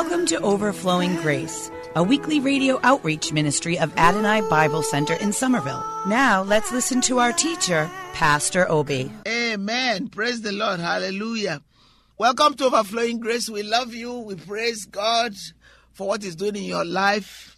Welcome to Overflowing Grace, a weekly radio outreach ministry of Adonai Bible Center in Somerville. Now let's listen to our teacher, Pastor Obi. Amen. Praise the Lord. Hallelujah. Welcome to Overflowing Grace. We love you. We praise God for what He's doing in your life.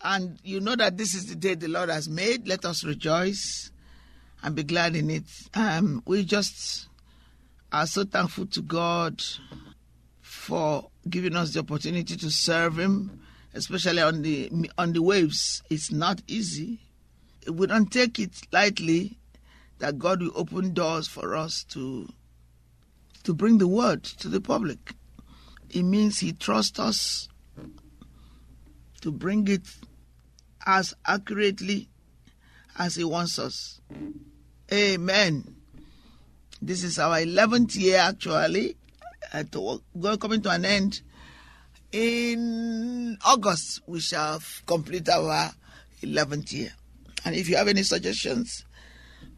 And you know that this is the day the Lord has made. Let us rejoice and be glad in it. Um, we just are so thankful to God for giving us the opportunity to serve Him, especially on the on the waves. It's not easy. We don't take it lightly that God will open doors for us to to bring the word to the public. It means He trusts us to bring it as accurately as He wants us. Amen. This is our 11th year actually, to, go, coming to an end. In August, we shall complete our 11th year. And if you have any suggestions,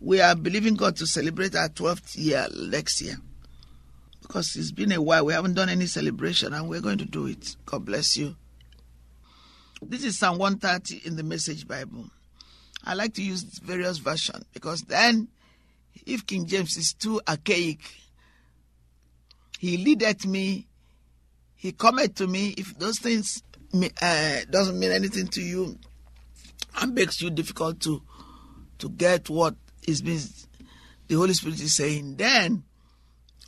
we are believing God to celebrate our 12th year next year. Because it's been a while, we haven't done any celebration, and we're going to do it. God bless you. This is Psalm 130 in the Message Bible. I like to use various versions because then, if King James is too archaic, he leadeth me, he cometh to me. If those things uh, doesn't mean anything to you and makes you difficult to to get what is being the Holy Spirit is saying, then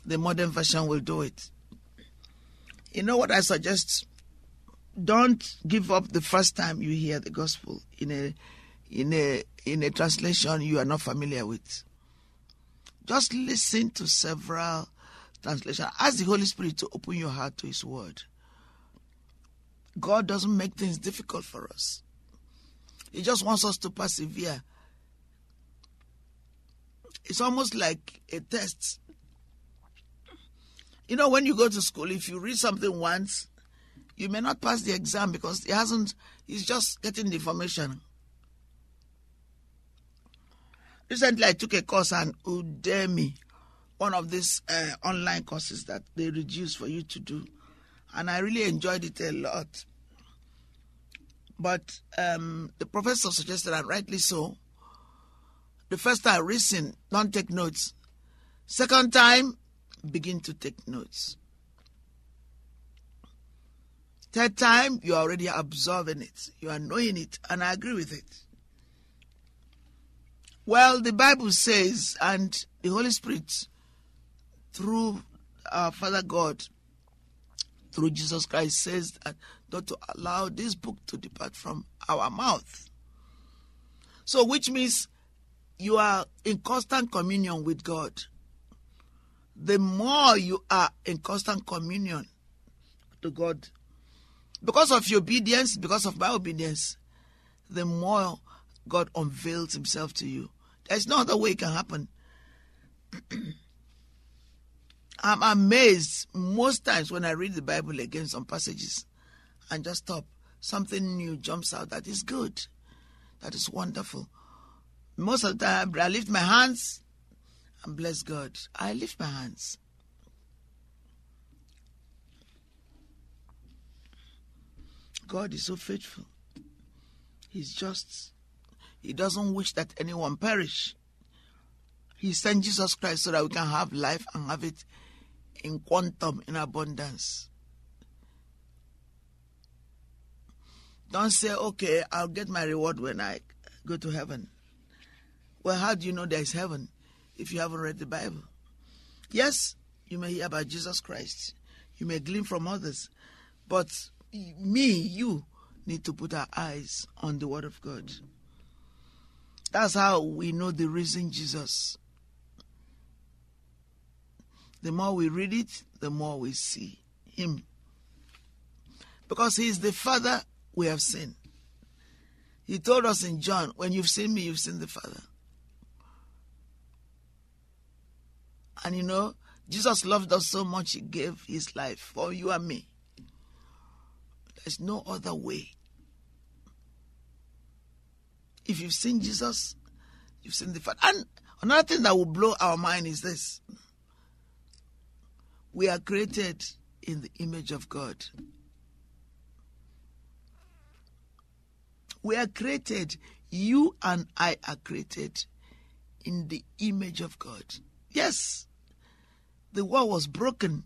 the modern version will do it. You know what I suggest? don't give up the first time you hear the gospel in a in a in a translation you are not familiar with. Just listen to several translations. Ask the Holy Spirit to open your heart to His Word. God doesn't make things difficult for us. He just wants us to persevere. It's almost like a test. You know, when you go to school, if you read something once, you may not pass the exam because he hasn't, he's just getting the information. Recently, I took a course on Udemy, one of these uh, online courses that they reduce for you to do. And I really enjoyed it a lot. But um, the professor suggested, and rightly so, the first time, listen, don't take notes. Second time, begin to take notes. Third time, you are already absorbing it. You are knowing it, and I agree with it. Well, the Bible says, and the Holy Spirit, through our Father God, through Jesus Christ, says that not to allow this book to depart from our mouth. So, which means you are in constant communion with God. The more you are in constant communion to God, because of your obedience, because of my obedience, the more God unveils himself to you. There's no other way it can happen. I'm amazed most times when I read the Bible again, some passages, and just stop. Something new jumps out that is good, that is wonderful. Most of the time, I lift my hands and bless God. I lift my hands. God is so faithful. He's just. He doesn't wish that anyone perish. He sent Jesus Christ so that we can have life and have it in quantum, in abundance. Don't say, okay, I'll get my reward when I go to heaven. Well, how do you know there's heaven if you haven't read the Bible? Yes, you may hear about Jesus Christ. You may glean from others. But me, you need to put our eyes on the Word of God. That's how we know the risen Jesus. The more we read it, the more we see Him. Because He is the Father we have seen. He told us in John, When you've seen me, you've seen the Father. And you know, Jesus loved us so much, He gave His life for you and me. There's no other way. If you've seen Jesus, you've seen the Father. And another thing that will blow our mind is this we are created in the image of God. We are created, you and I are created in the image of God. Yes, the world was broken.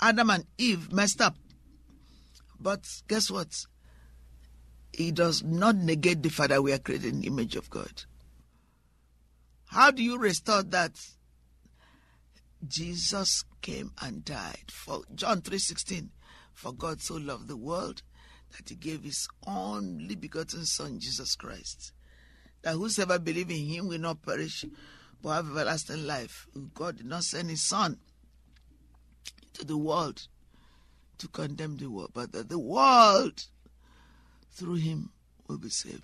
Adam and Eve messed up. But guess what? It does not negate the fact that we are created in the image of God. How do you restore that? Jesus came and died. For John 3:16, for God so loved the world that he gave his only begotten son Jesus Christ. That whosoever believe in him will not perish but have everlasting life. God did not send his son to the world to condemn the world, but that the world through him will be saved.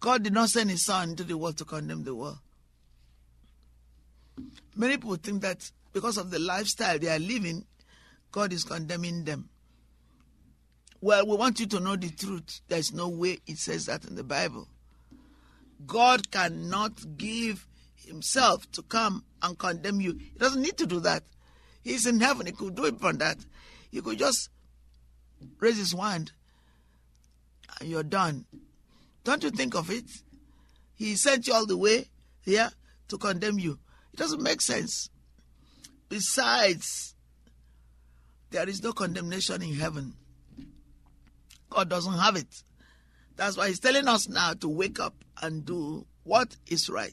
God did not send his son into the world to condemn the world. Many people think that because of the lifestyle they are living, God is condemning them. Well, we want you to know the truth. There's no way it says that in the Bible. God cannot give himself to come and condemn you. He doesn't need to do that. He's in heaven. He could do it from that. He could just raise his hand and you're done. Don't you think of it? He sent you all the way here to condemn you. It doesn't make sense. Besides, there is no condemnation in heaven. God doesn't have it. That's why He's telling us now to wake up and do what is right.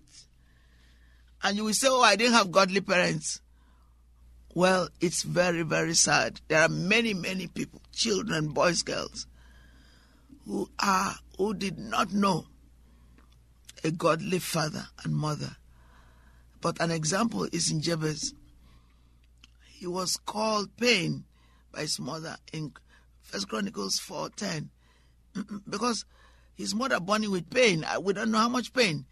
And you will say, Oh, I didn't have godly parents. Well, it's very, very sad. There are many, many people, children, boys, girls, who are who did not know a godly father and mother. But an example is in Jabez. He was called pain by his mother in First Chronicles 4:10 because his mother born him with pain. We don't know how much pain.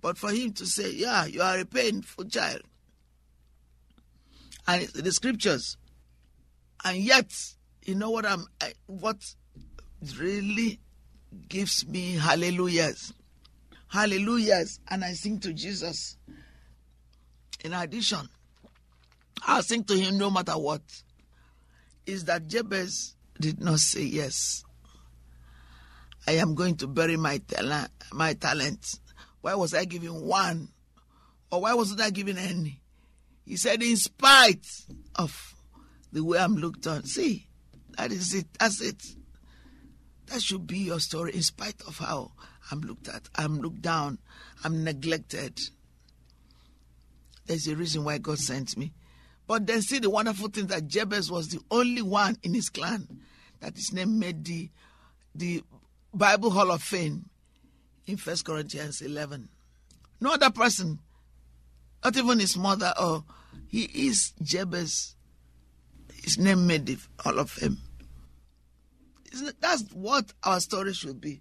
But for him to say, yeah, you are a painful child. And the scriptures. And yet, you know what I'm I, what really gives me hallelujahs. Hallelujahs. And I sing to Jesus. In addition, I sing to him no matter what. Is that Jabez did not say yes. I am going to bury my talent. My talent. Why was I giving one, or why wasn't I giving any? He said, in spite of the way I'm looked on. See, that is it. That's it. That should be your story. In spite of how I'm looked at, I'm looked down, I'm neglected. There's a reason why God sent me. But then see the wonderful thing that Jabez was the only one in his clan that his name made the the Bible Hall of Fame in First Corinthians 11. No other person, not even his mother, or he is Jabez. His name made the Hall of Fame. That's what our story should be.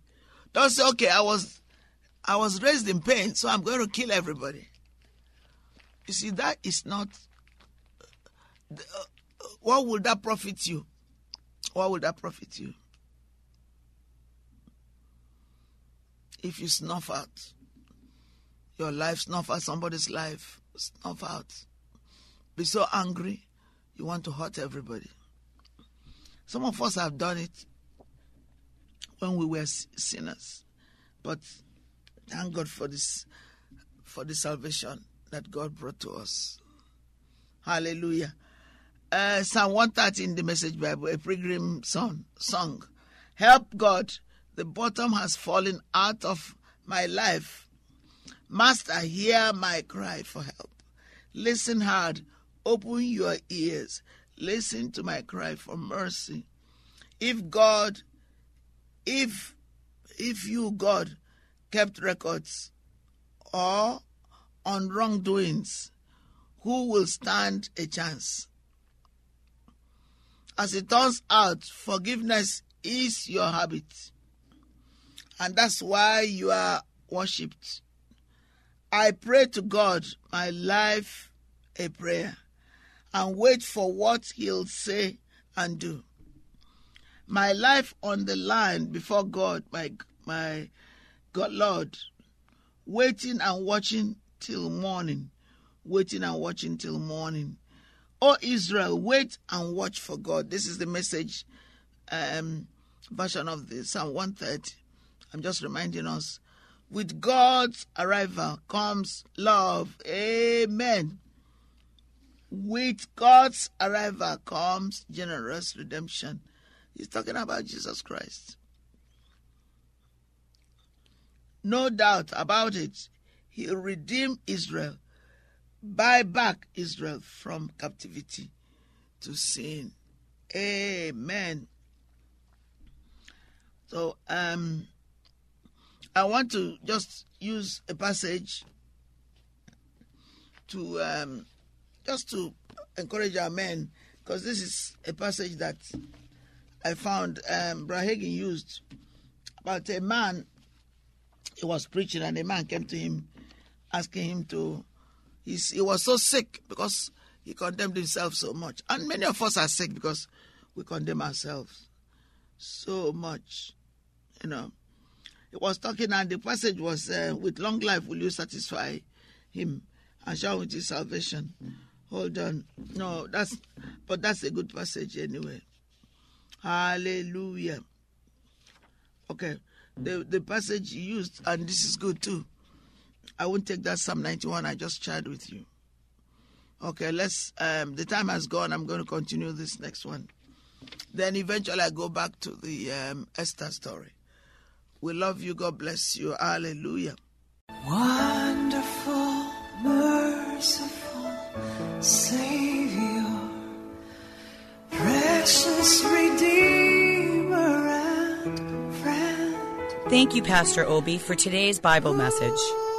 Don't say, okay, I was, I was raised in pain, so I'm going to kill everybody. You see, that is not. Uh, what would that profit you? What would that profit you? If you snuff out your life, snuff out somebody's life, snuff out. Be so angry, you want to hurt everybody. Some of us have done it when we were sinners, but thank God for this, for the salvation that God brought to us. Hallelujah. Uh, Psalm 130 in the Message Bible, a pilgrim song. song. Help God, the bottom has fallen out of my life. Master, hear my cry for help. Listen hard, open your ears. listen to my cry for mercy. If God, if if you, God, kept records or on wrongdoings, who will stand a chance? As it turns out, forgiveness is your habit. And that's why you are worshipped. I pray to God, my life a prayer, and wait for what He'll say and do. My life on the line before God, my my God Lord, waiting and watching till morning, waiting and watching till morning. O Israel, wait and watch for God. This is the message um, version of the Psalm 130. I'm just reminding us. With God's arrival comes love. Amen. With God's arrival comes generous redemption. He's talking about Jesus Christ. No doubt about it. He'll redeem Israel, buy back Israel from captivity to sin. Amen. So um I want to just use a passage to um just to encourage our men because this is a passage that I found um used about a man he was preaching and a man came to him asking him to he's, he was so sick because he condemned himself so much. And many of us are sick because we condemn ourselves so much you know. He was talking and the passage was uh, with long life will you satisfy him and shall with his salvation? Hold on. No that's but that's a good passage anyway. Hallelujah. Okay. The the passage used and this is good too i won't take that psalm 91 i just shared with you. Okay let's um the time has gone. I'm going to continue this next one. Then eventually i go back to the um, esther story. We love you. God bless you. Hallelujah. Wonderful, merciful Savior, precious Redeemer and friend. Thank you, Pastor Obi, for today's Bible message.